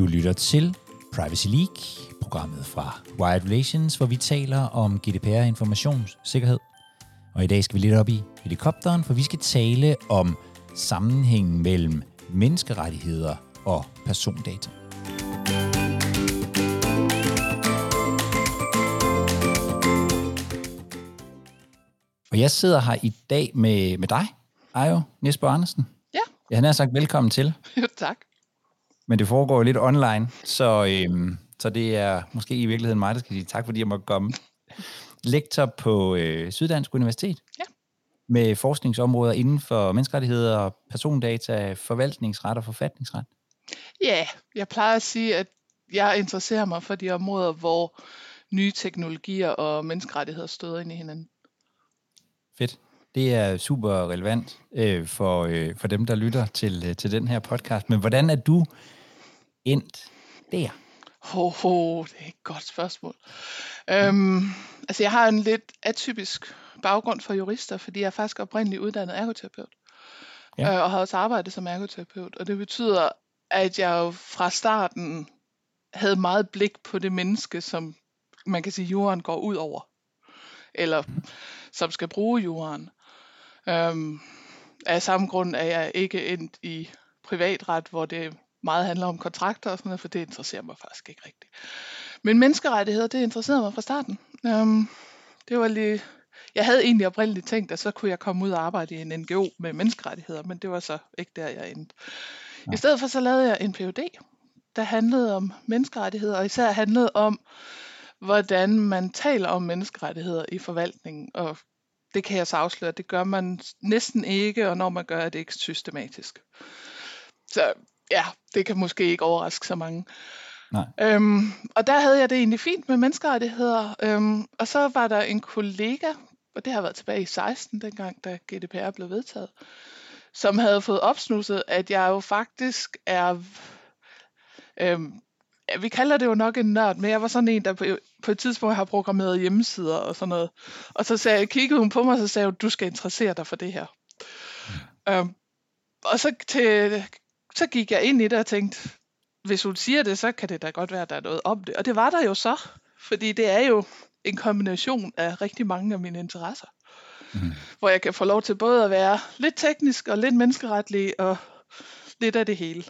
Du lytter til Privacy League, programmet fra Wired Relations, hvor vi taler om GDPR informationssikkerhed. Og i dag skal vi lidt op i helikopteren, for vi skal tale om sammenhængen mellem menneskerettigheder og persondata. Og jeg sidder her i dag med, med dig, Ajo Nesbo Andersen. Ja. Jeg har sagt velkommen til. Jo, tak. Men det foregår jo lidt online, så, øhm, så det er måske i virkeligheden mig, der skal sige tak, fordi jeg måtte komme. Lektor på øh, Syddansk Universitet. Ja. Med forskningsområder inden for menneskerettigheder, persondata, forvaltningsret og forfatningsret. Ja, jeg plejer at sige, at jeg interesserer mig for de områder, hvor nye teknologier og menneskerettigheder støder ind i hinanden. Fedt. Det er super relevant øh, for, øh, for dem, der lytter til, øh, til den her podcast. Men hvordan er du endt der? Ho, ho, det er et godt spørgsmål. Øhm, altså, jeg har en lidt atypisk baggrund for jurister, fordi jeg er faktisk oprindeligt uddannet ergoterapeut. Ja. Øh, og har også arbejdet som ergoterapeut. Og det betyder, at jeg jo fra starten havde meget blik på det menneske, som man kan sige, jorden går ud over. Eller som skal bruge jorden. Øhm, af samme grund er jeg ikke endt i privatret, hvor det meget handler om kontrakter og sådan noget, for det interesserer mig faktisk ikke rigtigt. Men menneskerettigheder, det interesserede mig fra starten. Øhm, det var lige, jeg havde egentlig oprindeligt tænkt, at så kunne jeg komme ud og arbejde i en NGO med menneskerettigheder, men det var så ikke der, jeg endte. I stedet for så lavede jeg en PhD, der handlede om menneskerettigheder, og især handlede om, hvordan man taler om menneskerettigheder i forvaltningen, og det kan jeg så afsløre, det gør man næsten ikke, og når man gør, er det ikke systematisk. Så ja, det kan måske ikke overraske så mange. Nej. Øhm, og der havde jeg det egentlig fint med menneskerettigheder, øhm, og så var der en kollega, og det har været tilbage i 16, dengang da GDPR blev vedtaget, som havde fået opsnusset, at jeg jo faktisk er, øhm, vi kalder det jo nok en nørd, men jeg var sådan en, der på, på et tidspunkt har programmeret hjemmesider og sådan noget. Og så sagde, kiggede hun på mig, og så sagde hun, du skal interessere dig for det her. Mm. Øhm, og så, til, så gik jeg ind i det og tænkte, hvis hun siger det, så kan det da godt være, at der er noget om det. Og det var der jo så, fordi det er jo en kombination af rigtig mange af mine interesser. Mm. Hvor jeg kan få lov til både at være lidt teknisk og lidt menneskeretlig og lidt af det hele.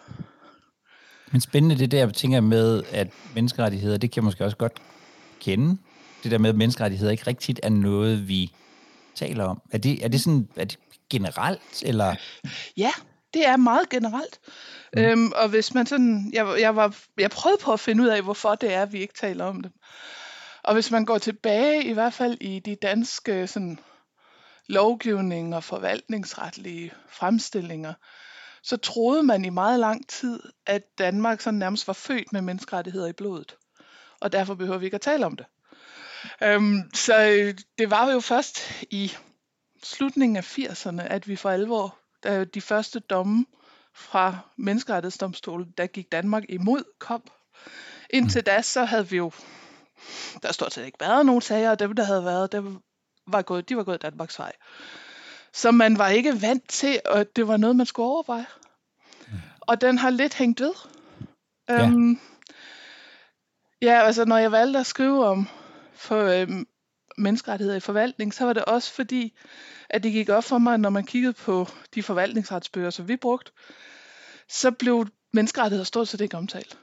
Men spændende det der, tænker jeg med, at menneskerettigheder, det kan jeg måske også godt kende. Det der med, at menneskerettigheder ikke rigtigt er noget, vi taler om. Er det, er det sådan er det generelt, eller? Ja, det er meget generelt. Mm. Øhm, og hvis man sådan, jeg, jeg, var, jeg prøvede på at finde ud af, hvorfor det er, at vi ikke taler om det. Og hvis man går tilbage, i hvert fald i de danske sådan, lovgivning og forvaltningsretlige fremstillinger, så troede man i meget lang tid, at Danmark sådan nærmest var født med menneskerettigheder i blodet. Og derfor behøver vi ikke at tale om det. Øhm, så det var jo først i slutningen af 80'erne, at vi for alvor, da de første domme fra menneskerettighedsdomstolen, der gik Danmark imod, kom. Indtil da, så havde vi jo, der stort set ikke været nogen sager, og dem, der havde været, dem var gået, de var gået Danmarks vej. Så man var ikke vant til, at det var noget, man skulle overveje. Og den har lidt hængt ved. Ja. Øhm, ja, altså når jeg valgte at skrive om for øhm, menneskerettigheder i forvaltning, så var det også fordi, at det gik op for mig, når man kiggede på de forvaltningsretsbøger, som vi brugte, så blev menneskerettigheder stort set ikke omtalt.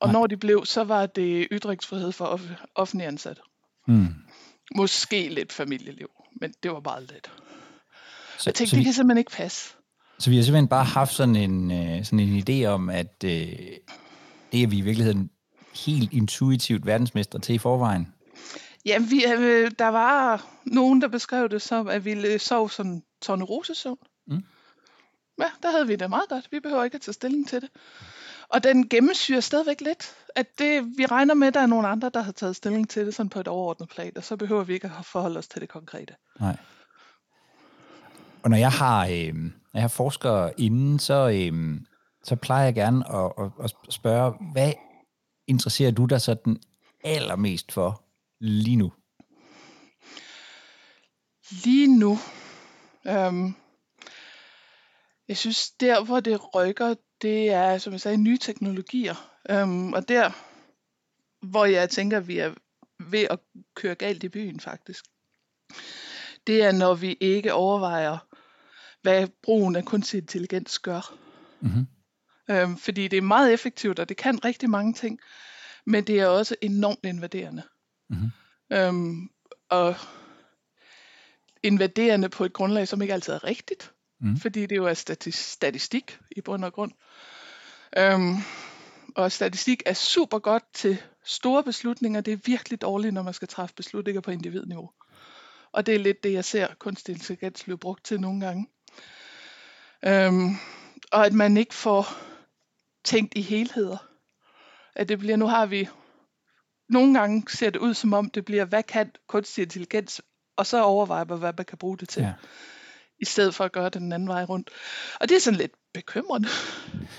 Og Nej. når de blev, så var det ytringsfrihed for off- offentlig ansatte. Mm. Måske lidt familieliv, men det var bare lidt. Så, Jeg tænkte, så, det vi, kan simpelthen ikke passe. så vi har simpelthen bare haft sådan en, øh, sådan en idé om, at øh, det er vi i virkeligheden helt intuitivt verdensmestre til i forvejen. Ja, vi, øh, der var nogen, der beskrev det som, at vi sov sådan tornerosesøvn. Mm. Ja, der havde vi det meget godt. Vi behøver ikke at tage stilling til det. Og den gennemsyrer stadigvæk lidt, at det, vi regner med, at der er nogle andre, der har taget stilling til det sådan på et overordnet plan, og så behøver vi ikke at forholde os til det konkrete. Nej. Og når jeg har, øh, når jeg har forskere inden, så, øh, så plejer jeg gerne at, at, at spørge, hvad interesserer du dig sådan allermest for lige nu? Lige nu, øhm, jeg synes, der hvor det rykker, det er, som jeg sagde, nye teknologier. Øhm, og der, hvor jeg tænker, vi er ved at køre galt i byen faktisk, det er, når vi ikke overvejer, hvad brugen af kunstig intelligens gør. Mm-hmm. Øhm, fordi det er meget effektivt, og det kan rigtig mange ting, men det er også enormt invaderende. Mhm. Øhm, og invaderende på et grundlag, som ikke altid er rigtigt, Mhm. fordi det jo er stati- statistik i bund og grund. Øhm, og statistik er super godt til store beslutninger. Det er virkelig dårligt, når man skal træffe beslutninger på individniveau. Og det er lidt det, jeg ser kunstig intelligens blive brugt til nogle gange. Øhm, og at man ikke får tænkt i helheder. At det bliver, nu har vi, nogle gange ser det ud som om, det bliver, hvad kan kunstig intelligens, og så overvejer man, hvad man kan bruge det til, Ja. i stedet for at gøre det den anden vej rundt. Og det er sådan lidt bekymrende.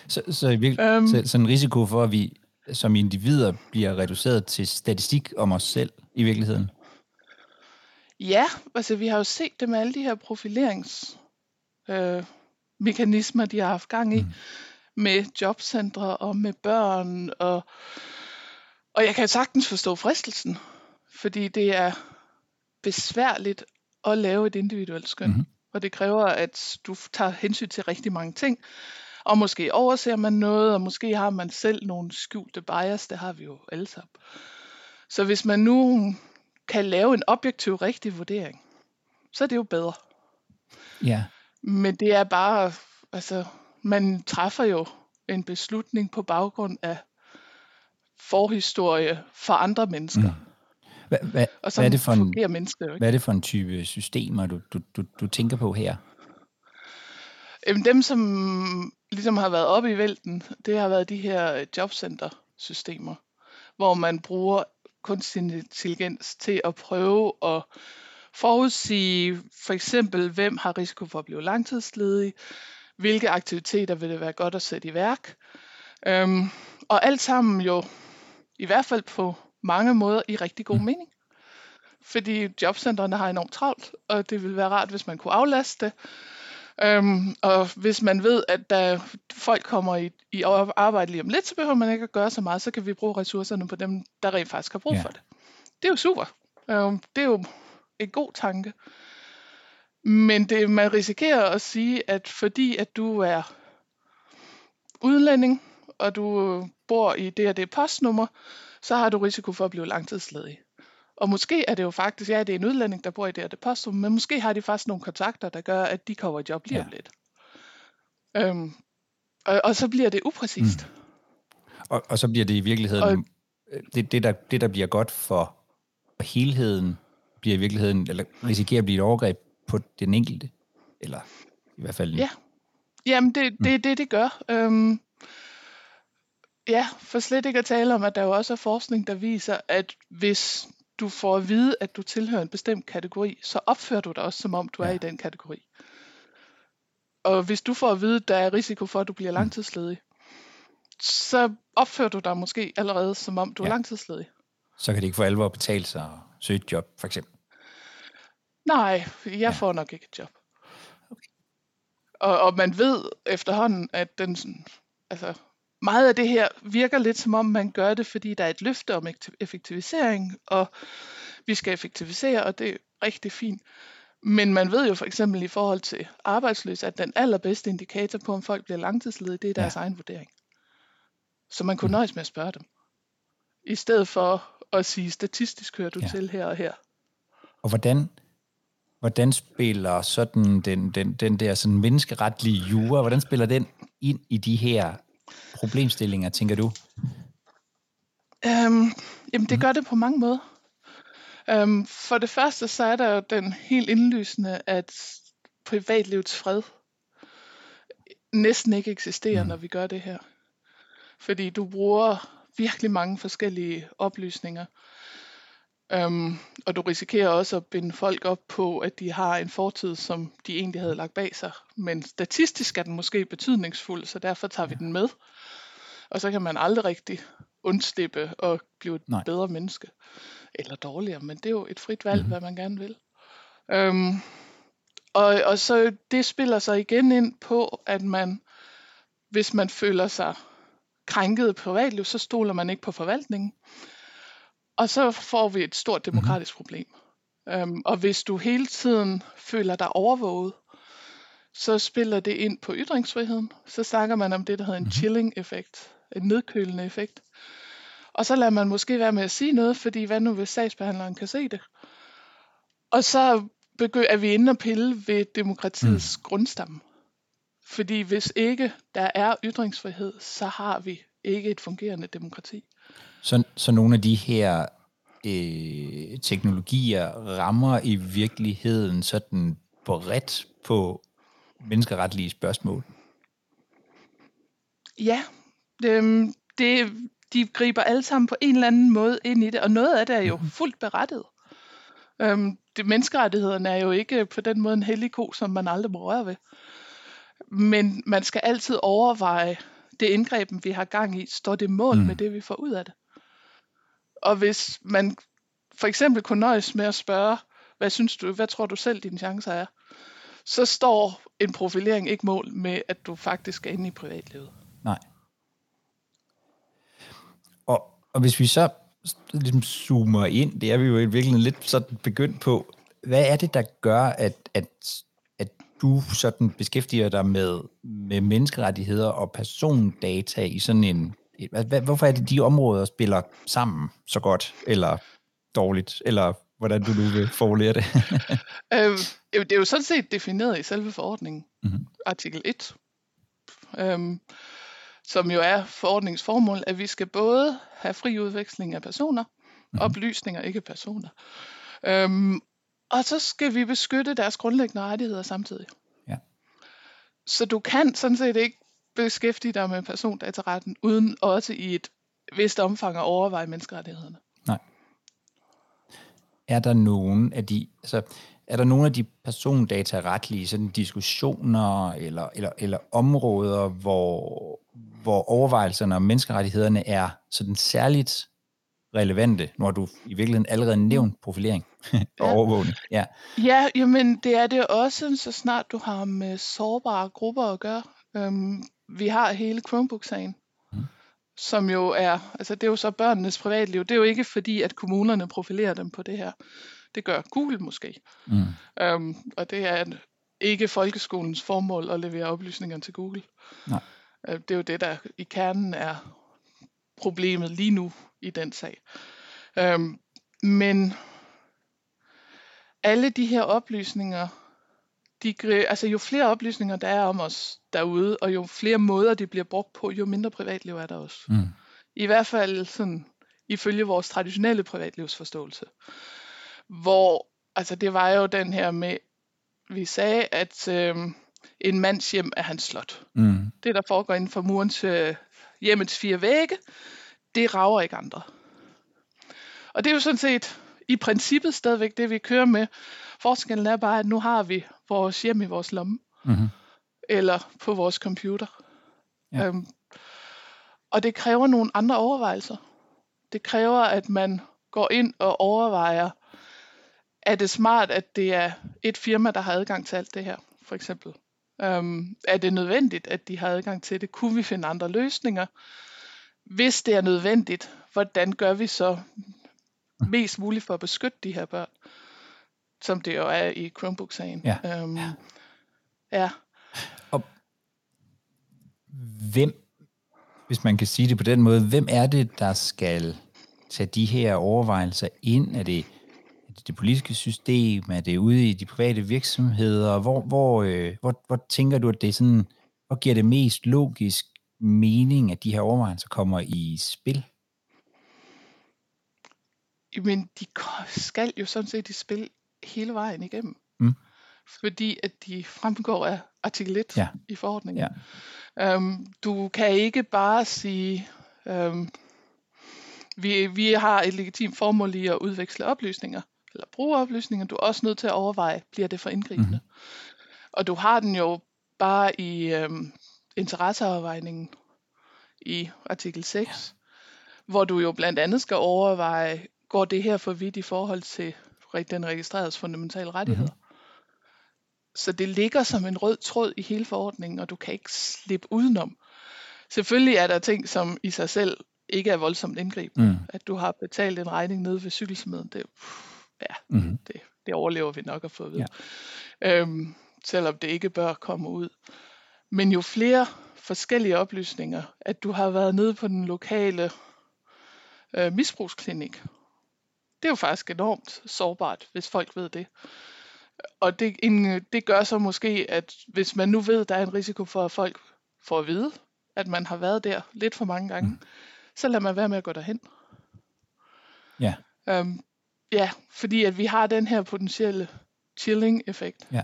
Så, så, i virkelig, Øhm. så, så en risiko for, at vi som individer bliver reduceret til statistik om os selv i virkeligheden. Ja, altså vi har jo set det med alle de her profilerings øh, de har haft gang i, mm. med jobcentre og med børn. Og, og jeg kan sagtens forstå fristelsen, fordi det er besværligt at lave et individuelt skøn. Mhm. Mm-hmm. Og det kræver, at du tager hensyn til rigtig mange ting. Og måske overser man noget, og måske har man selv nogle skjulte bias, det har vi jo alle sammen. Så hvis man nu kan lave en objektiv rigtig vurdering, så er det jo bedre. Ja. Men det er bare, altså, man træffer jo en beslutning på baggrund af forhistorie for andre mennesker. Mm. Hvad, Og er det for en, mennesker ikke. hvad er det for en type systemer, du, du, du, du tænker på her? Jamen, dem, som ligesom har været oppe i vælten, det har været de her jobcenter-systemer, hvor man bruger kunstig intelligens til at prøve at forudsige for eksempel, hvem har risiko for at blive langtidsledig, hvilke aktiviteter vil det være godt at sætte i værk. Øhm, og alt sammen jo, i hvert fald på mange måder, i rigtig god Mm. mening. Fordi jobcentrene har enormt travlt, og det ville være rart, hvis man kunne aflaste det. Øhm, og hvis man ved, at da folk kommer i, i arbejde lige om lidt, så behøver man ikke at gøre så meget, så kan vi bruge ressourcerne på dem, der rent faktisk har brug Ja. for det. Det er jo super. Øhm, det er jo en god tanke. Men det, man risikerer at sige, at fordi at du er udlænding, og du bor i det og det postnummer, så har du risiko for at blive langtidsledig. Og måske er det jo faktisk, ja, det er en udlænding, der bor i det og det postnummer, men måske har de faktisk nogle kontakter, der gør, at de kommer i job lige om Ja. lidt. Øhm, og, og så bliver det upræcist. Mm. Og, og så bliver det i virkeligheden, Og- og, det, det, der, det der bliver godt for helheden, bliver i virkeligheden, eller risikerer at blive et overgreb på den enkelte. Eller i hvert fald... Ja. Jamen, det er det, det, det gør. Øhm, ja, for slet ikke at tale om, at der jo også er forskning, der viser, at hvis du får at vide, at du tilhører en bestemt kategori, så opfører du dig også, som om du ja. er i den kategori. Og hvis du får at vide, at der er risiko for, at du bliver langtidsledig, så opfører du dig måske allerede, som om du ja. Er langtidsledig. Så kan det ikke for alvor betale sig at søge et job, for eksempel. Nej, jeg ja. får nok ikke et job. Og, og man ved efterhånden, at den, sådan- altså, meget af det her virker lidt som om, man gør det, fordi der er et løfte om ekti- effektivisering, og vi skal effektivisere, og det er rigtig fint. Men man ved jo for eksempel i forhold til arbejdsløse, at den allerbedste indikator på, om folk bliver langtidsledige, det er deres ja. egen vurdering. Så man kunne nøjes med at spørge dem. I stedet for at sige, statistisk hører du. Ja. til her og her. Og hvordan, hvordan spiller sådan den, den, den der sådan menneskeretlige jura, hvordan spiller den ind i de her problemstillinger, tænker du? Øhm, jamen det gør det på mange måder. Øhm, for det første så er der jo den helt indlysende, at privatlivets fred næsten ikke eksisterer, mm. når vi gør det her. Fordi du bruger virkelig mange forskellige oplysninger. Øhm, og du risikerer også at binde folk op på, at de har en fortid, som de egentlig havde lagt bag sig. Men statistisk er den måske betydningsfuld, så derfor tager vi den med. Og så kan man aldrig rigtig undslippe og blive et Nej. bedre menneske. Eller dårligere, men det er jo et frit valg, mm-hmm. hvad man gerne vil. Øhm, og, og så det spiller sig igen ind på, at man, hvis man føler sig krænket privatliv, så stoler man ikke på forvaltningen. Og så får vi et stort demokratisk mm-hmm. problem. Um, og hvis du hele tiden føler dig overvåget, så spiller det ind på ytringsfriheden. Så snakker man om det, der hedder en mm-hmm. chilling-effekt, en nedkølende effekt. Og så lader man måske være med at sige noget, fordi hvad nu hvis sagsbehandleren kan se det? Og så er vi inde og pille ved demokratiets mm. grundstamme. Fordi hvis ikke der er ytringsfrihed, så har vi ikke et fungerende demokrati. Så, så nogle af de her øh, teknologier rammer i virkeligheden sådan bredt på menneskeretlige spørgsmål? Ja, det, det, de griber alle sammen på en eller anden måde ind i det, og noget af det er jo mhm. fuldt berettet. Øhm, det, menneskerettighederne er jo ikke på den måde en hellig ko, som man aldrig må røre ved. Men man skal altid overveje, det indgreb, vi har gang i, står det mål mm. med det, vi får ud af det. Og hvis man for eksempel kunne nøjes med at spørge, hvad synes du, hvad tror du selv, dine chancer er? Så står en profilering ikke mål med, at du faktisk er inde i privatlivet. Nej. Og, og hvis vi så ligesom zoomer ind, det er vi jo virkelig lidt sådan begyndt på, hvad er det, der gør, at, at, at du sådan beskæftiger dig med, med menneskerettigheder og persondata i sådan en... Hvorfor er det, de områder spiller sammen så godt, eller dårligt, eller hvordan du nu vil formulere det? øhm, det er jo sådan set defineret i selve forordningen, mm-hmm. artikel 1, øhm, som jo er forordningens formål, at vi skal både have fri udveksling af personer, mm-hmm. oplysninger, ikke personer, øhm, og så skal vi beskytte deres grundlæggende rettigheder samtidig. Ja. Så du kan sådan set ikke beskæftige dig med persondataretten, uden også i et vist omfang at overveje menneskerettighederne. Nej. Er der nogen af de, altså, er der nogle af de persondataretlige sådan diskussioner eller, eller, eller områder, hvor, hvor overvejelserne om menneskerettighederne er sådan særligt relevante, når du i virkeligheden allerede nævnt profilering og ja. overvågning. Ja. ja, jamen det er det også, så snart du har med sårbare grupper at gøre. Øhm, vi har hele Chromebook-sagen, mm. som jo er, altså det er jo så børnenes privatliv. Det er jo ikke fordi, at kommunerne profilerer dem på det her. Det gør Google måske. Mm. Øhm, og det er ikke folkeskolens formål at levere oplysninger til Google. Nej. Øh, det er jo det, der i kernen er problemet lige nu i den sag. Øhm, men alle de her oplysninger, de, altså jo flere oplysninger der er om os derude, og jo flere måder de bliver brugt på, jo mindre privatliv er der også. Mm. I hvert fald sådan ifølge vores traditionelle privatlivsforståelse. Hvor, altså det var jo den her med, vi sagde, at øh, en mands hjem er hans slot. Mm. Det, der foregår inden for murens øh, hjemmets fire vægge, det rager ikke andre. Og det er jo sådan set i princippet stadigvæk det, vi kører med. Forskellen er bare, at nu har vi vores hjem i vores lomme. Mm-hmm. Eller på vores computer. Ja. Øhm, og det kræver nogle andre overvejelser. Det kræver, at man går ind og overvejer, er det smart, at det er et firma, der har adgang til alt det her, for eksempel? Um, er det nødvendigt, at de har adgang til det? Kunne vi finde andre løsninger? Hvis det er nødvendigt, hvordan gør vi så mest muligt for at beskytte de her børn? Som det jo er i Chromebook-sagen. Ja. Um, ja. ja. Og hvem, hvis man kan sige det på den måde, hvem er det, der skal tage de her overvejelser ind? Er det det politiske system? Er det ude i de private virksomheder? Hvor, hvor, øh, hvor, hvor tænker du, at det er sådan, hvor giver det mest logisk mening, at de her overvejelser kommer i spil? Men de skal jo sådan set i spil hele vejen igennem. Mm. Fordi at de fremgår af artikel 1 ja. i forordningen. Ja. Um, du kan ikke bare sige, um, vi, vi har et legitimt formål i at udveksle oplysninger eller bruge oplysninger, du er også nødt til at overveje, bliver det for indgribende? Mm-hmm. Og du har den jo bare i øhm, interesseafvejningen i artikel 6, ja. hvor du jo blandt andet skal overveje, går det her for vidt i forhold til den registrerede fundamentale rettigheder? Mm-hmm. Så det ligger som en rød tråd i hele forordningen, og du kan ikke slippe udenom. Selvfølgelig er der ting, som i sig selv ikke er voldsomt indgribende. Mm. At du har betalt en regning nede ved cykelsmeden, det, ja, Mm. det, det overlever vi nok at få vide. Ja. Øhm, selvom det ikke bør komme ud. Men jo flere forskellige oplysninger, at du har været nede på den lokale øh, misbrugsklinik, det er jo faktisk enormt sårbart, hvis folk ved det. Og det, en, det gør så måske, at hvis man nu ved, at der er en risiko for, at folk får at vide, at man har været der lidt for mange gange, mm. så lader man være med at gå derhen. Ja. Øhm, ja, fordi at vi har den her potentielle chilling-effekt, Ja.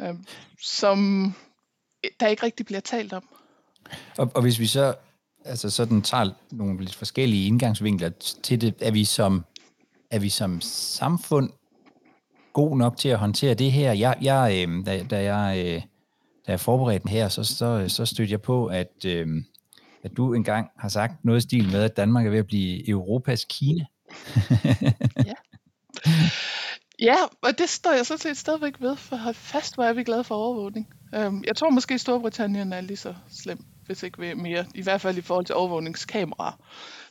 øhm, som der ikke rigtig bliver talt om. Og, og hvis vi så altså sådan tager nogle lidt forskellige indgangsvinkler til det, er vi som, er vi som samfund god nok til at håndtere det her? Jeg, jeg, øh, da, da jeg øh, da jeg forberedte den her, så, så, så stødte jeg på, at, øh, at du engang har sagt noget i stil med, at Danmark er ved at blive Europas Kina. Ja, Ja, og det står jeg sådan set stadigvæk ved, for hold fast, hvor er vi glade for overvågning. Øhm, jeg tror måske, at Storbritannien er lige så slem, hvis ikke mere, i hvert fald i forhold til overvågningskameraer.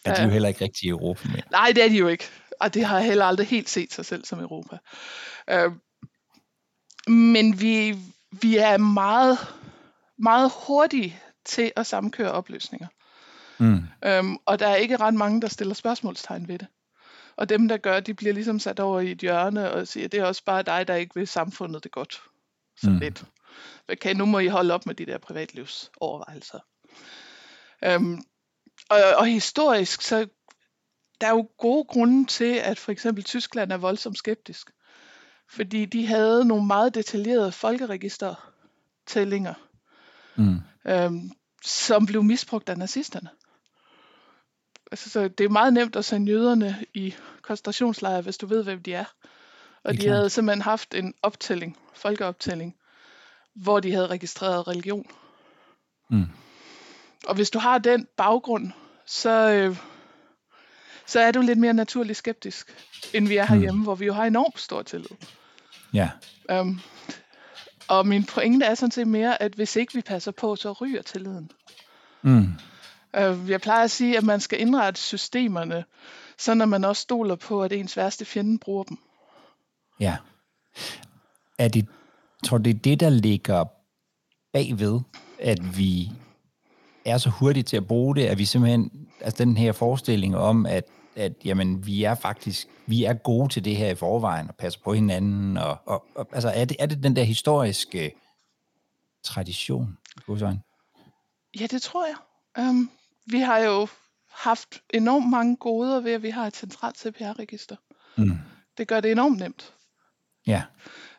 Er de jo heller ikke rigtig i Europa mere. Nej, det er de jo ikke. Og det har heller aldrig helt set sig selv som Europa. Øh, men vi, vi er meget, meget hurtige til at samkøre oplysninger. Mm. Øhm, og der er ikke ret mange, der stiller spørgsmålstegn ved det. Og dem, der gør, de bliver ligesom sat over i et hjørne og siger, det er også bare dig, der ikke vil samfundet det godt. Så mm. lidt. Okay, nu må I holde op med de der privatlivsovervejelser. Øhm, og, og historisk, så der er jo gode grunde til, at for eksempel Tyskland er voldsomt skeptisk. Fordi de havde nogle meget detaljerede folkeregistertællinger, Mm. øhm, som blev misbrugt af nazisterne. Altså, så det er meget nemt at sende jøderne i koncentrationslejre, hvis du ved, hvem de er. Og de klart. havde simpelthen haft en optælling, folkeoptælling, hvor de havde registreret religion. Mm. Og hvis du har den baggrund, så, øh, så er du lidt mere naturligt skeptisk, end vi er herhjemme, hvor vi jo har enormt stor tillid. Ja. Um, og min pointe er sådan set mere, at hvis ikke vi passer på, så ryger tilliden. Mm. Uh, jeg plejer at sige, at man skal indrette systemerne, så når man også stoler på, at ens værste fjende bruger dem. Ja. Er det, tror du, det er det, der ligger bagved, at vi er så hurtige til at bruge det, at vi simpelthen, altså den her forestilling om, at, at jamen, vi er faktisk, vi er gode til det her i forvejen, og passer på hinanden, og, og, og altså er det, er det den der historiske tradition? i godsøjne? Ja, det tror jeg. Um, vi har jo haft enormt mange goder ved, at vi har et centralt CPR-register. Mm. Det gør det enormt nemt. Ja.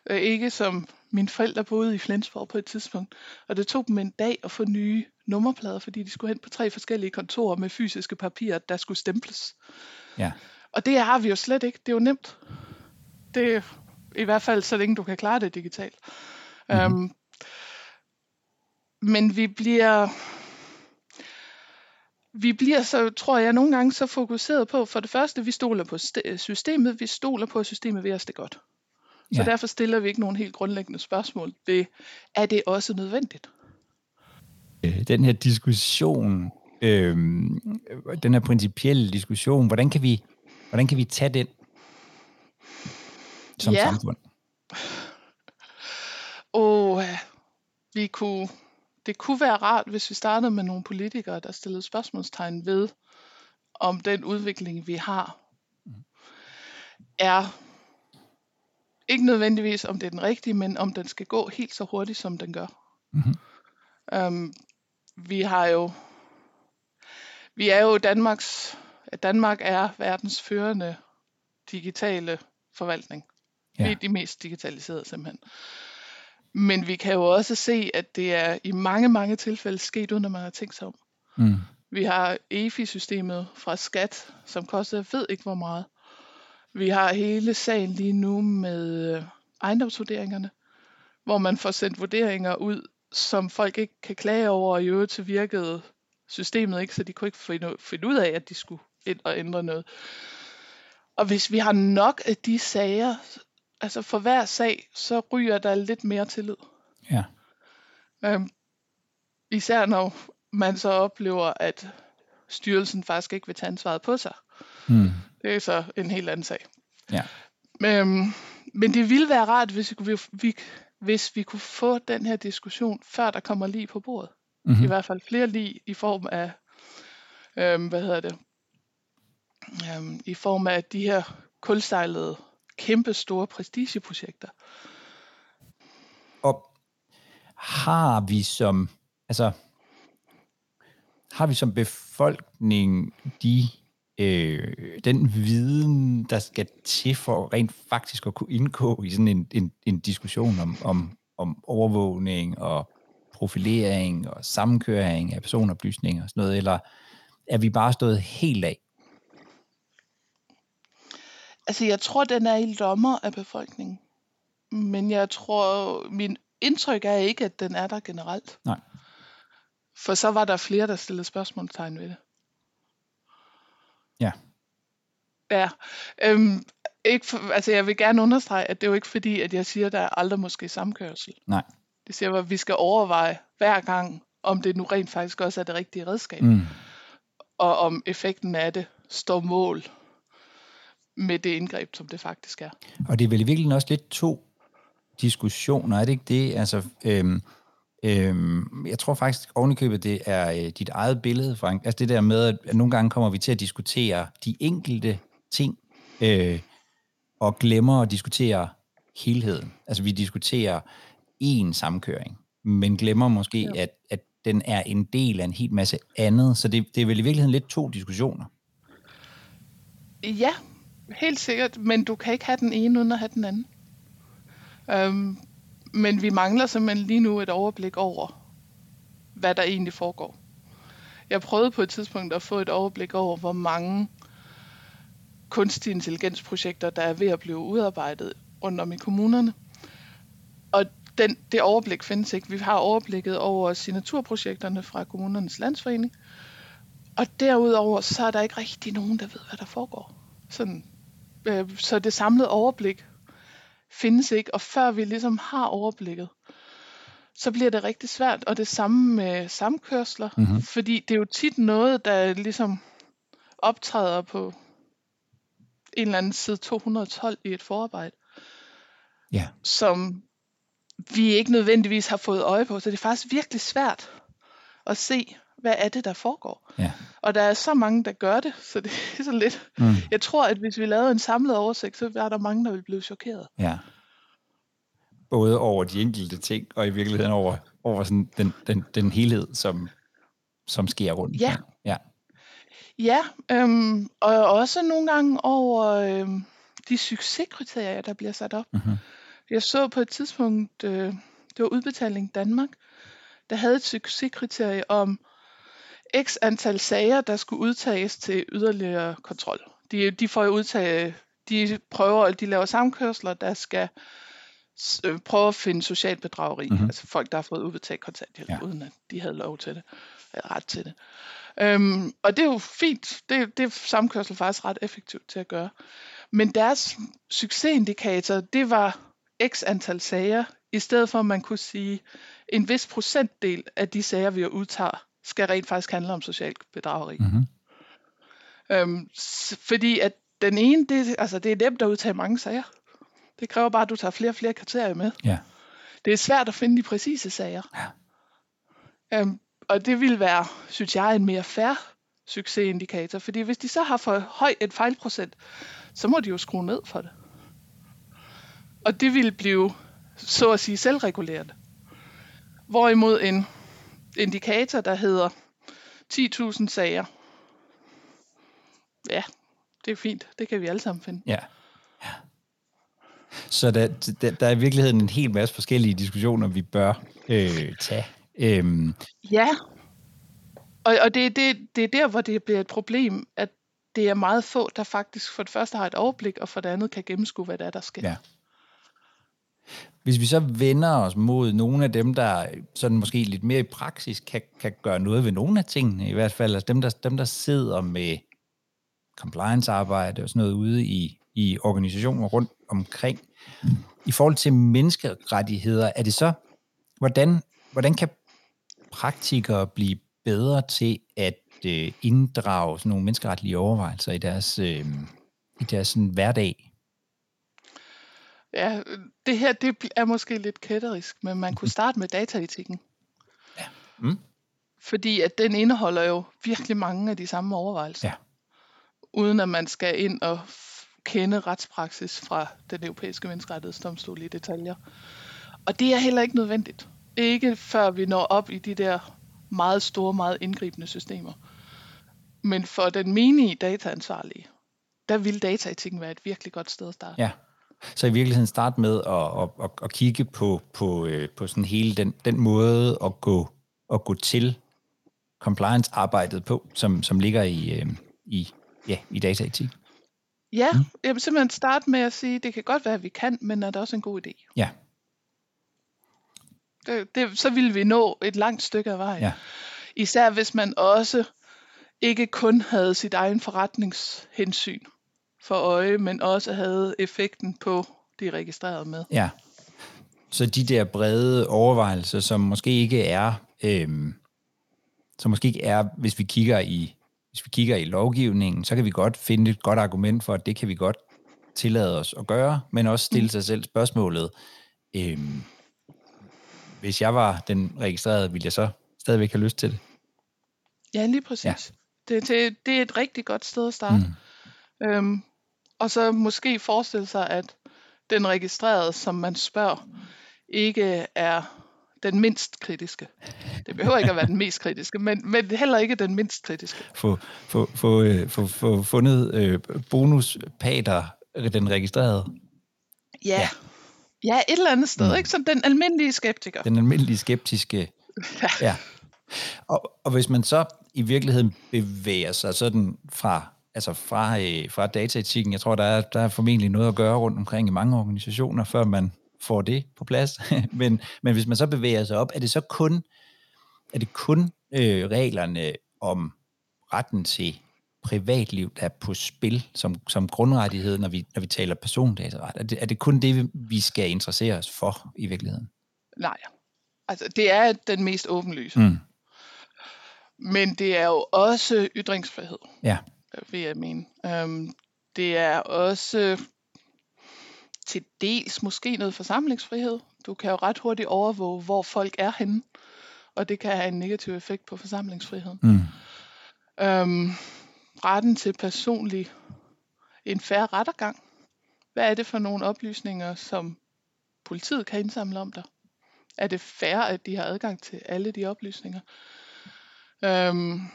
Øh, ikke som mine forældre boede i Flensborg på et tidspunkt, og det tog dem en dag at få nye nummerplader, fordi de skulle hen på tre forskellige kontorer med fysiske papirer, der skulle stemples. Ja. Og det har vi jo slet ikke. Det er jo nemt. Det er i hvert fald så længe du kan klare det digitalt. Mm-hmm. Um, men vi bliver vi bliver så, tror jeg, nogle gange så fokuseret på, for det første, vi stoler på st- systemet, vi stoler på, at systemet vil os det godt. Så Ja. derfor stiller vi ikke nogen helt grundlæggende spørgsmål ved, er det også nødvendigt? Øh, Den her diskussion, øh, den her principielle diskussion, hvordan kan vi, hvordan kan vi tage den som Ja. samfund? Og vi kunne, det kunne være rart, hvis vi startede med nogle politikere, der stillede spørgsmålstegn ved, om den udvikling, vi har, er ikke nødvendigvis, om det er den rigtige, men om den skal gå helt så hurtigt, som den gør. Mhm. Um, vi har jo, vi er jo Danmarks, Danmark er verdens førende digitale forvaltning. Ja. Vi er de mest digitaliserede simpelthen. Men vi kan jo også se, at det er i mange, mange tilfælde sket, uden at man har tænkt sig om. Mm. Vi har EFI-systemet fra Skat, som koster, jeg ved ikke hvor meget. Vi har hele sagen lige nu med øh, ejendomsvurderingerne, hvor man får sendt vurderinger ud, som folk ikke kan klage over, og i øvrigt så virkede systemet ikke, så de kunne ikke finde, finde ud af, at de skulle ind og ændre noget. Og hvis vi har nok af de sager, altså for hver sag, så ryger der lidt mere tillid. Ja. Øhm, især når man så oplever, at styrelsen faktisk ikke vil tage ansvaret på sig. Mm. Det er så en helt anden sag. Ja. Øhm, men det ville være rart, hvis vi, kunne, vi, hvis vi kunne få den her diskussion, før der kommer lige på bordet. Mm-hmm. I hvert fald flere lige i form af, øhm, hvad hedder det, øhm, i form af de her kulsejlede, kæmpe store prestigeprojekter. Og har vi som, altså, har vi som befolkning de, øh, den viden, der skal til for rent faktisk at kunne indgå i sådan en, en, en diskussion om, om, om overvågning og profilering og sammenkøring af personoplysninger og sådan noget, eller er vi bare stået helt af? Altså, jeg tror, den er i lommer af befolkningen. Men jeg tror, min indtryk er ikke, at den er der generelt. Nej. For så var der flere, der stillede spørgsmålstegn ved det. Ja. Ja. Øhm, ikke for, altså jeg vil gerne understrege, at det er jo ikke fordi, at jeg siger, at der er aldrig måske samkørsel. Nej. Det siger, at vi skal overveje hver gang, om det nu rent faktisk også er det rigtige redskab. Mm. Og om effekten af det står mål med det indgreb, som det faktisk er. Og det er vel i virkeligheden også lidt to diskussioner, er det ikke det? Altså, øhm, øhm, jeg tror faktisk ovenikøbet, det er øh, dit eget billede, Frank. Altså det der med, at nogle gange kommer vi til at diskutere de enkelte ting, øh, og glemmer at diskutere helheden. Altså vi diskuterer én samkøring, men glemmer måske, ja. at, at den er en del af en helt masse andet. Så det, det er vel i virkeligheden lidt to diskussioner. Ja, helt sikkert, men du kan ikke have den ene uden at have den anden. Um, men vi mangler simpelthen lige nu et overblik over, hvad der egentlig foregår. Jeg prøvede på et tidspunkt at få et overblik over, hvor mange kunstig intelligensprojekter, der er ved at blive udarbejdet rundt om i kommunerne. Og den, det overblik findes ikke. Vi har overblikket over signaturprojekterne fra kommunernes landsforening. Og derudover, så er der ikke rigtig nogen, der ved, hvad der foregår. Sådan, øh, så det samlede overblik findes ikke, og før vi ligesom har overblikket, så bliver det rigtig svært. Og det samme med samkørsler, mm-hmm. fordi det er jo tit noget, der ligesom optræder på en eller anden side 212 i et forarbejde, ja. som vi ikke nødvendigvis har fået øje på. Så det er faktisk virkelig svært at se, hvad er det, der foregår. Ja. Og der er så mange, der gør det, så det er så lidt. Mm. Jeg tror, at hvis vi lavede en samlet oversigt, så var der mange, der ville blive chokeret. Ja. Både over de enkelte ting, og i virkeligheden over, over sådan den, den, den helhed, som, som sker rundt. Ja. Ja, ja øhm, og også nogle gange over øhm, de succeskriterier, der bliver sat op. Mm-hmm. Jeg så på et tidspunkt, øh, det var Udbetaling Danmark, der havde et succeskriterie om x antal sager, der skulle udtages til yderligere kontrol. De, de får jo udtage, de prøver, de laver samkørsler, der skal øh, prøve at finde socialt bedrageri. Mm-hmm. Altså folk, der har fået udbetalt kontanthjælp, ja. uden at de havde lov til det, eller ret til det. Øhm, og det er jo fint. Det, det er samkørsel faktisk ret effektivt til at gøre. Men deres succesindikator, det var x antal sager, i stedet for at man kunne sige, en vis procentdel af de sager, vi udtager, skal rent faktisk handle om socialt bedrageri. Mm-hmm. Øhm, fordi at den ene, det, altså det er nemt at udtage mange sager. Det kræver bare, at du tager flere og flere kriterier med. Ja. Det er svært at finde de præcise sager. Ja. Øhm, og det vil være, synes jeg, en mere fair succesindikator. Fordi hvis de så har for høj et fejlprocent, så må de jo skrue ned for det. Og det vil blive, så at sige, selvregulerende. Hvorimod en indikator, der hedder 10.000 sager, ja, det er fint. Det kan vi alle sammen finde. Ja. ja. Så der, der, der er i virkeligheden en hel masse forskellige diskussioner, vi bør øh, tage. Øhm. Ja, og, og det, det, det er der, hvor det bliver et problem, at det er meget få, der faktisk for det første har et overblik, og for det andet kan gennemskue, hvad der er, der sker. Ja. Hvis vi så vender os mod nogle af dem, der sådan måske lidt mere i praksis kan, kan gøre noget ved nogle af tingene, i hvert fald altså dem, der, dem, der sidder med compliance-arbejde og sådan noget ude i, i organisationer rundt omkring. I forhold til menneskerettigheder, er det så, hvordan, hvordan kan praktikere blive bedre til at øh, inddrage sådan nogle menneskeretlige overvejelser i deres, øh, i deres sådan, hverdag? Ja, det her det er måske lidt kætterisk, men man kunne starte med dataetikken. Ja. Mm. Fordi at den indeholder jo virkelig mange af de samme overvejelser. Ja. Uden at man skal ind og kende retspraksis fra den europæiske menneskerettighedsdomstol i detaljer. Og det er heller ikke nødvendigt. Ikke før vi når op i de der meget store, meget indgribende systemer. Men for den menige dataansvarlige, der vil dataetikken være et virkelig godt sted at starte. Ja. Så i virkeligheden starte med at, at, at, at kigge på, på, øh, på sådan hele den, den måde at gå, at gå til compliance-arbejdet på, som, som ligger i, øh, i, ja, i dataetik. Ja, mm. jeg vil simpelthen starte med at sige, det kan godt være, at vi kan, men er det også en god idé? Ja. Det, det, så vil vi nå et langt stykke af vejen. Ja. Især hvis man også ikke kun havde sit egen forretningshensyn for øje, men også havde effekten på de registrerede med. Ja. Så de der brede overvejelser, som måske ikke er, øhm, som måske ikke er, hvis vi kigger i hvis vi kigger i lovgivningen, så kan vi godt finde et godt argument for, at det kan vi godt tillade os at gøre, men også stille sig selv spørgsmålet, øhm, hvis jeg var den registrerede, ville jeg så stadigvæk have lyst til det? Ja, lige præcis. Ja. Det, det, det er et rigtig godt sted at starte. Mm. Øhm, og så måske forestille sig, at den registrerede, som man spørger, ikke er den mindst kritiske. Det behøver ikke at være den mest kritiske, men, men heller ikke den mindst kritiske. Få, få, få, øh, få, få fundet øh, bonuspater, den registrerede. Ja. ja. Ja, et eller andet sted, mm. ikke? Som den almindelige skeptiker. Den almindelige skeptiske. ja. ja. Og, og hvis man så i virkeligheden bevæger sig sådan fra, altså fra, øh, fra dataetikken, jeg tror, der er, der er formentlig noget at gøre rundt omkring i mange organisationer, før man får det på plads. men, men hvis man så bevæger sig op, er det så kun, er det kun øh, reglerne om retten til privatliv, der er på spil som, som grundrettighed, når vi, når vi taler persondataret? Er det, er det kun det, vi skal interessere os for i virkeligheden? Nej. Altså, det er den mest åbenlyse. Mm. Men det er jo også ytringsfrihed, ja. vil jeg mene. Um, det er også til dels måske noget forsamlingsfrihed. Du kan jo ret hurtigt overvåge, hvor folk er henne, og det kan have en negativ effekt på forsamlingsfriheden. Mm. Um, retten til personlig, en færre rettergang. Hvad er det for nogle oplysninger, som politiet kan indsamle om dig? Er det fair, at de har adgang til alle de oplysninger? Um,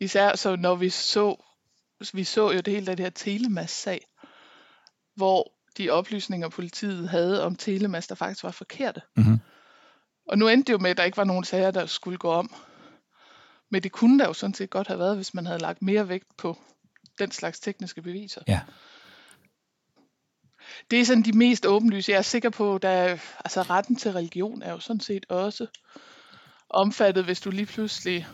især så når vi så, vi så jo det hele af det her Telemas-sag, hvor de oplysninger, politiet havde om Telemas, der faktisk var forkerte. Mm-hmm. Og nu endte det jo med, at der ikke var nogen sager, der skulle gå om. Men det kunne der jo sådan set godt have været, hvis man havde lagt mere vægt på den slags tekniske beviser. Ja. Det er sådan de mest åbenlyse. Jeg er sikker på, at altså retten til religion er jo sådan set også omfattet, hvis du lige pludselig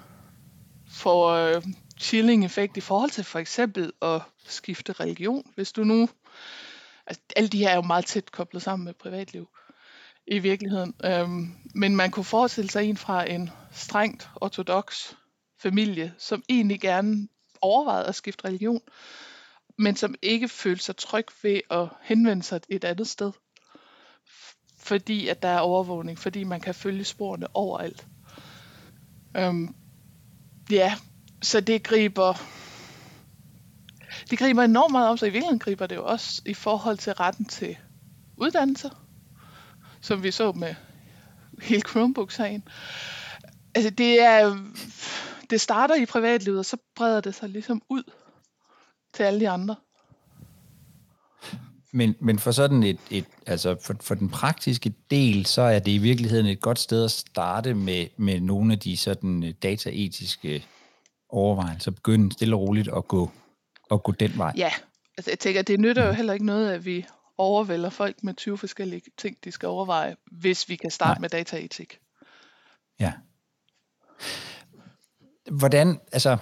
får øh, chilling-effekt i forhold til for eksempel at skifte religion. Hvis du nu, altså alle de her er jo meget tæt koblet sammen med privatliv i virkeligheden. Øhm, men man kunne forestille sig en fra en strengt ortodox familie, som egentlig gerne overvejede at skifte religion, men som ikke følte sig tryg ved at henvende sig et andet sted. Fordi at der er overvågning, fordi man kan følge sporene overalt. Øhm, ja, så det griber det griber enormt meget om sig. I virkeligheden griber det jo også i forhold til retten til uddannelse, som vi så med hele Chromebook-sagen. Altså det er det starter i privatlivet, og så breder det sig ligesom ud til alle de andre. Men, men for sådan et, et altså for, for den praktiske del, så er det i virkeligheden et godt sted at starte med, med nogle af de sådan øh, dataetiske overvejelser, begynde stille og roligt at gå, at gå den vej. Ja, altså jeg tænker, det nytter jo heller ikke noget, at vi overvælder folk med 20 forskellige ting, de skal overveje, hvis vi kan starte Nej. med dataetik. Ja hvordan, altså,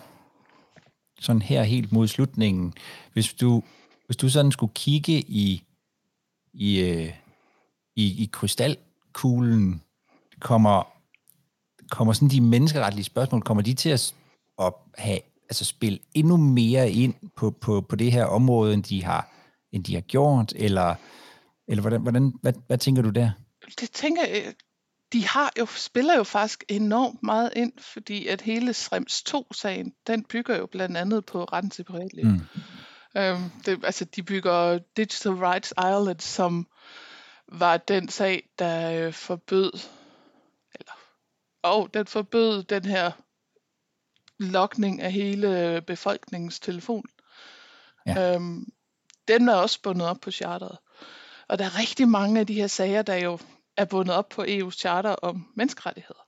sådan her helt mod slutningen, hvis du, hvis du sådan skulle kigge i, i, øh, i, i krystalkuglen, kommer, kommer sådan de menneskeretlige spørgsmål, kommer de til at, at have, altså spille endnu mere ind på, på, på det her område, end de har, end de har gjort, eller, eller hvordan, hvordan, hvad, hvad tænker du der? Det tænker jeg, de har jo, spiller jo faktisk enormt meget ind, fordi at hele Schrems 2-sagen, den bygger jo blandt andet på retten til privatliv. Mm. Øhm, det, altså, de bygger Digital Rights Ireland, som var den sag, der øh, forbød, eller, og den forbød den her lokning af hele befolkningens telefon. Ja. Øhm, den er også bundet op på charteret. Og der er rigtig mange af de her sager, der jo er bundet op på EU's charter om menneskerettigheder.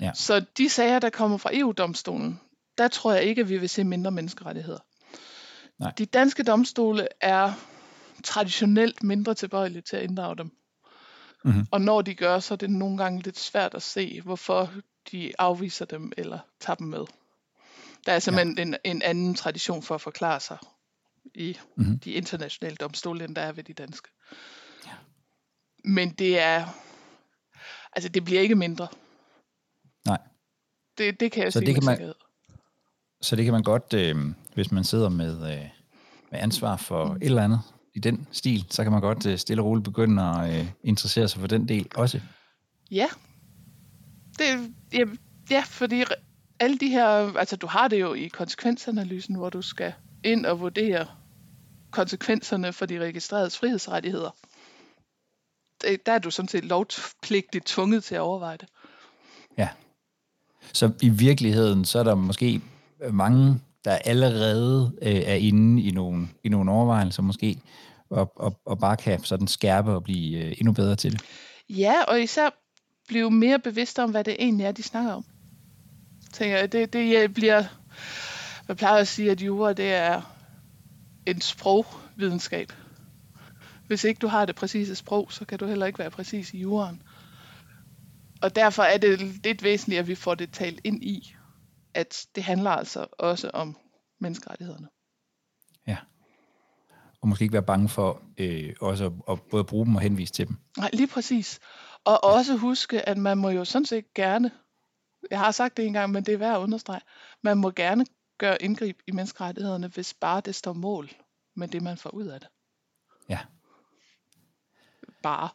Ja. Så de sager, der kommer fra EU-domstolen, der tror jeg ikke, at vi vil se mindre menneskerettigheder. Nej. De danske domstole er traditionelt mindre tilbøjelige til at inddrage dem. Mm-hmm. Og når de gør, så er det nogle gange lidt svært at se, hvorfor de afviser dem eller tager dem med. Der er simpelthen ja. en, en anden tradition for at forklare sig i mm-hmm. de internationale domstole, end der er ved de danske. Men det er, altså det bliver ikke mindre. Nej. Det, det kan jeg så sige det kan man, Så det kan man godt, øh, hvis man sidder med, øh, med ansvar for mm. et eller andet i den stil, så kan man godt øh, stille og roligt begynde at øh, interessere sig for den del også. Ja. Det, ja, ja, fordi alle de her, altså du har det jo i konsekvensanalysen, hvor du skal ind og vurdere konsekvenserne for de registrerede frihedsrettigheder. Der er du sådan set lovpligtigt tvunget til at overveje det. Ja. Så i virkeligheden, så er der måske mange, der allerede øh, er inde i nogle, i nogle overvejelser måske, og, og, og bare kan sådan skærpe og blive øh, endnu bedre til det. Ja, og især blive mere bevidst om, hvad det egentlig er, de snakker om. Tænker jeg, det, det bliver, jeg plejer at sige, at jura det er en sprogvidenskab. Hvis ikke du har det præcise sprog, så kan du heller ikke være præcis i juraen. Og derfor er det lidt væsentligt, at vi får det talt ind i, at det handler altså også om menneskerettighederne. Ja. Og måske ikke være bange for øh, også at, at både bruge dem og henvise til dem. Nej, lige præcis. Og også huske, at man må jo sådan set gerne, jeg har sagt det engang, men det er værd at understrege, man må gerne gøre indgreb i menneskerettighederne, hvis bare det står mål med det, man får ud af det. Ja. Bare.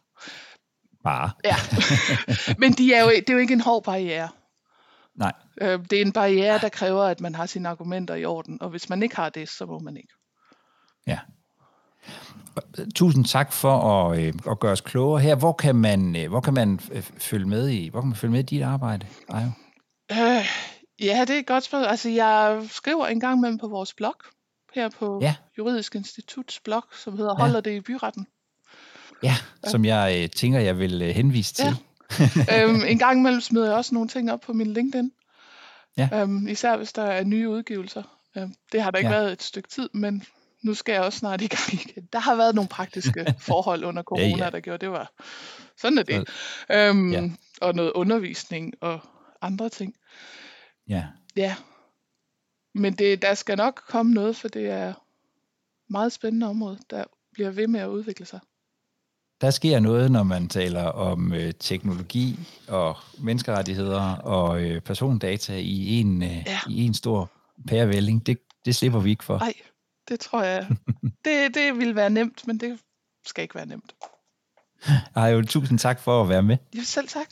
Bare. Ja. Men de er jo, det er jo ikke en hård barriere. Nej. Øh, det er en barriere, der kræver, at man har sine argumenter i orden, og hvis man ikke har det, så må man ikke. Ja. Tusind tak for at, øh, at gøre os klogere her. Hvor kan man, øh, hvor kan man følge med i, hvor kan man følge med i dit arbejde, Ajo? Øh, Ja, det er et godt spørgsmål. Altså, jeg skriver en gang imellem på vores blog, her på ja. Juridisk Instituts blog, som hedder ja. Holder det i byretten. Ja, ja. som jeg øh, tænker, jeg vil øh, henvise til. Ja. øhm, en gang imellem smider jeg også nogle ting op på min LinkedIn. Ja. Øhm, især hvis der er nye udgivelser. Øhm, det har der ikke ja. været et stykke tid, men nu skal jeg også snart i gang igen. Der har været nogle praktiske forhold under corona, ja, ja. der gjorde det var. Sådan er det. Øhm, ja. Og noget undervisning og andre ting. Ja. Ja. Men det, der skal nok komme noget, for det er meget spændende område, der bliver ved med at udvikle sig. Der sker noget, når man taler om øh, teknologi og menneskerettigheder og øh, persondata i en, øh, ja. i en stor pærevælling. Det, det slipper vi ikke for. Nej, det tror jeg. det, det vil være nemt, men det skal ikke være nemt. Ej, jo, tusind tak for at være med. Ja, selv tak.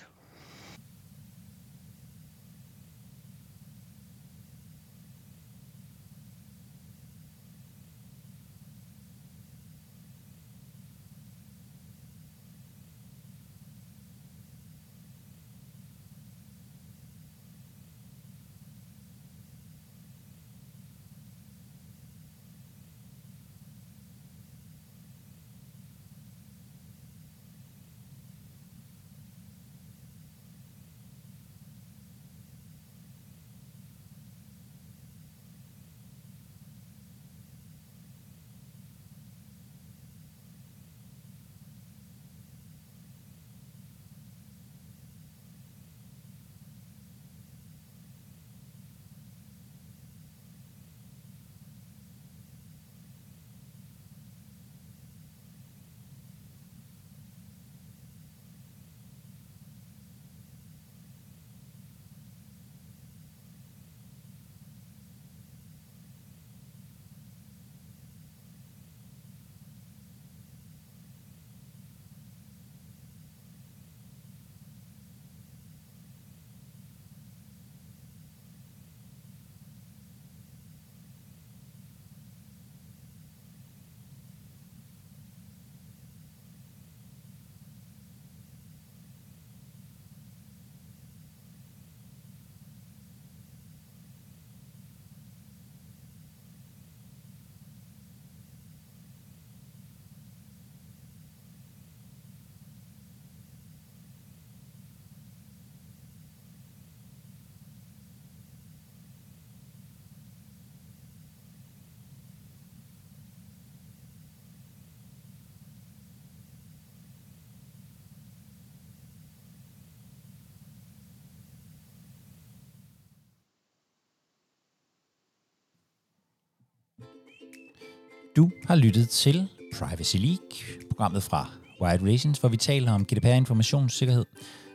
Du har lyttet til Privacy League, programmet fra Wired Relations, hvor vi taler om GDPR informationssikkerhed.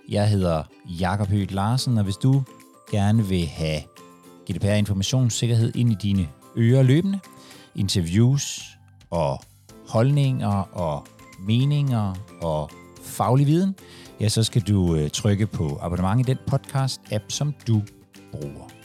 Jeg hedder Jakob Høgh Larsen, og hvis du gerne vil have GDPR informationssikkerhed ind i dine ører løbende, interviews og holdninger og meninger og faglig viden, ja, så skal du øh, trykke på abonnement i den podcast-app, som du bruger.